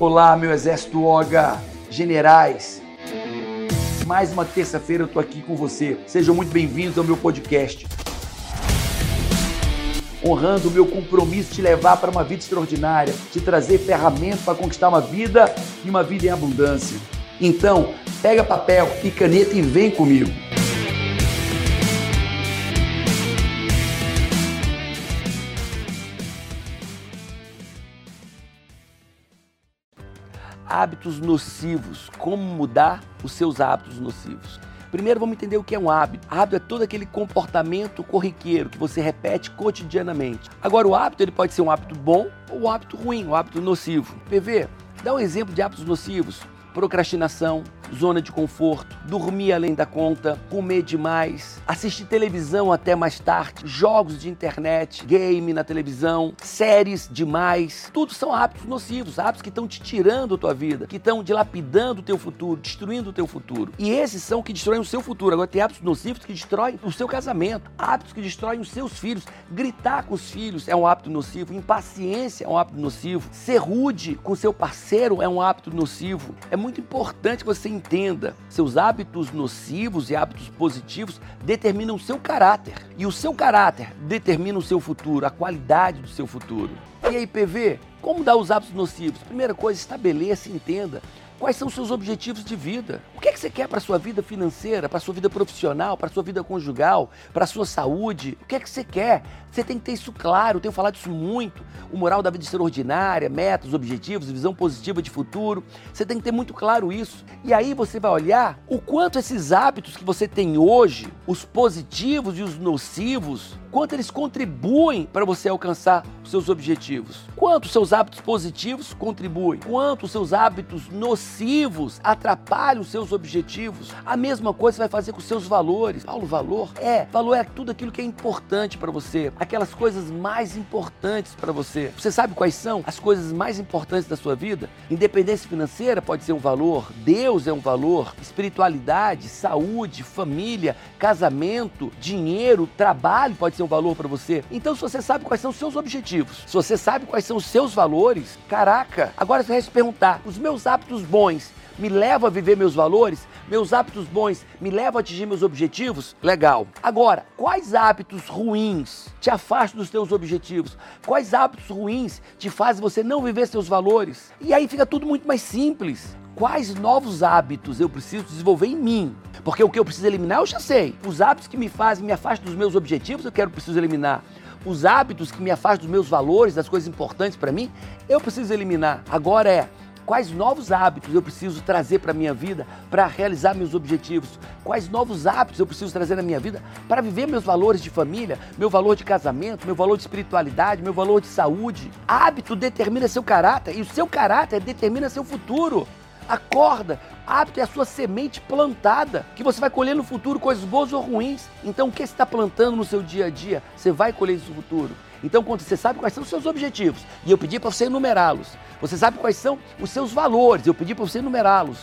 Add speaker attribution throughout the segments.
Speaker 1: Olá, meu exército Oga, generais. Mais uma terça-feira eu tô aqui com você. Sejam muito bem-vindos ao meu podcast. Honrando o meu compromisso de te levar para uma vida extraordinária, te trazer ferramentas para conquistar uma vida e uma vida em abundância. Então, pega papel e caneta e vem comigo. Hábitos nocivos. Como mudar os seus hábitos nocivos? Primeiro vamos entender o que é um hábito. Hábito é todo aquele comportamento corriqueiro que você repete cotidianamente. Agora o hábito ele pode ser um hábito bom ou um hábito ruim, um hábito nocivo. PV, dá um exemplo de hábitos nocivos. Procrastinação, zona de conforto, dormir além da conta, comer demais, assistir televisão até mais tarde, jogos de internet, game na televisão, séries demais. Tudo são hábitos nocivos, hábitos que estão te tirando a tua vida, que estão dilapidando o teu futuro, destruindo o teu futuro. E esses são que destroem o seu futuro. Agora tem hábitos nocivos que destroem o seu casamento, hábitos que destroem os seus filhos. Gritar com os filhos é um hábito nocivo, impaciência é um hábito nocivo, ser rude com seu parceiro é um hábito nocivo. É muito importante você entenda, seus hábitos nocivos e hábitos positivos determinam o seu caráter. E o seu caráter determina o seu futuro, a qualidade do seu futuro. E aí, PV, como dar os hábitos nocivos? Primeira coisa, estabeleça e entenda Quais são os seus objetivos de vida? O que é que você quer para a sua vida financeira, para a sua vida profissional, para a sua vida conjugal, para a sua saúde? O que é que você quer? Você tem que ter isso claro, eu tenho falado isso muito. O moral da vida extraordinária, metas, objetivos, visão positiva de futuro. Você tem que ter muito claro isso. E aí você vai olhar o quanto esses hábitos que você tem hoje, os positivos e os nocivos, quanto eles contribuem para você alcançar os seus objetivos. Quanto os seus hábitos positivos contribuem, quanto os seus hábitos nocivos atrapalham os seus objetivos. A mesma coisa você vai fazer com os seus valores. Paulo, valor é, valor é tudo aquilo que é importante para você aquelas coisas mais importantes para você. Você sabe quais são as coisas mais importantes da sua vida? Independência financeira pode ser um valor, Deus é um valor, espiritualidade, saúde, família, casamento, dinheiro, trabalho pode ser um valor para você. Então, se você sabe quais são os seus objetivos, se você sabe quais são os seus valores, caraca, agora você vai se perguntar: os meus hábitos bons me levam a viver meus valores? Meus hábitos bons me levam a atingir meus objetivos? Legal. Agora, quais hábitos ruins te afastam dos teus objetivos? Quais hábitos ruins te fazem você não viver seus valores? E aí fica tudo muito mais simples. Quais novos hábitos eu preciso desenvolver em mim? Porque o que eu preciso eliminar eu já sei. Os hábitos que me fazem, me afastam dos meus objetivos, eu quero preciso eliminar. Os hábitos que me afastam dos meus valores, das coisas importantes para mim, eu preciso eliminar. Agora é Quais novos hábitos eu preciso trazer para a minha vida para realizar meus objetivos? Quais novos hábitos eu preciso trazer na minha vida para viver meus valores de família, meu valor de casamento, meu valor de espiritualidade, meu valor de saúde? Hábito determina seu caráter e o seu caráter determina seu futuro. Acorda! Hábito é a sua semente plantada, que você vai colher no futuro coisas boas ou ruins. Então, o que você está plantando no seu dia a dia, você vai colher isso no futuro. Então, quando você sabe quais são os seus objetivos, e eu pedi para você enumerá-los, você sabe quais são os seus valores, eu pedi para você enumerá-los.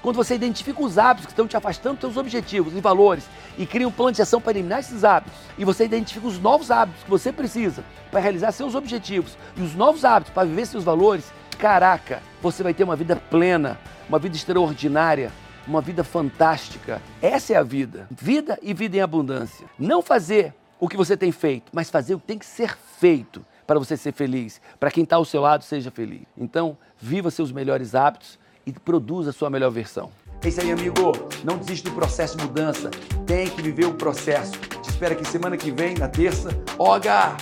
Speaker 1: Quando você identifica os hábitos que estão te afastando dos seus objetivos e valores e cria um plano de ação para eliminar esses hábitos, e você identifica os novos hábitos que você precisa para realizar seus objetivos e os novos hábitos para viver seus valores, caraca, você vai ter uma vida plena, uma vida extraordinária, uma vida fantástica. Essa é a vida. Vida e vida em abundância. Não fazer o que você tem feito, mas fazer o que tem que ser feito para você ser feliz, para quem está ao seu lado seja feliz. Então, viva seus melhores hábitos e produza a sua melhor versão. É isso aí, amigo. Não desiste do processo de mudança. Tem que viver o processo. Te espero aqui semana que vem, na terça. Oga!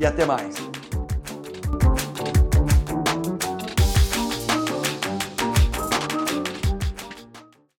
Speaker 1: E até mais.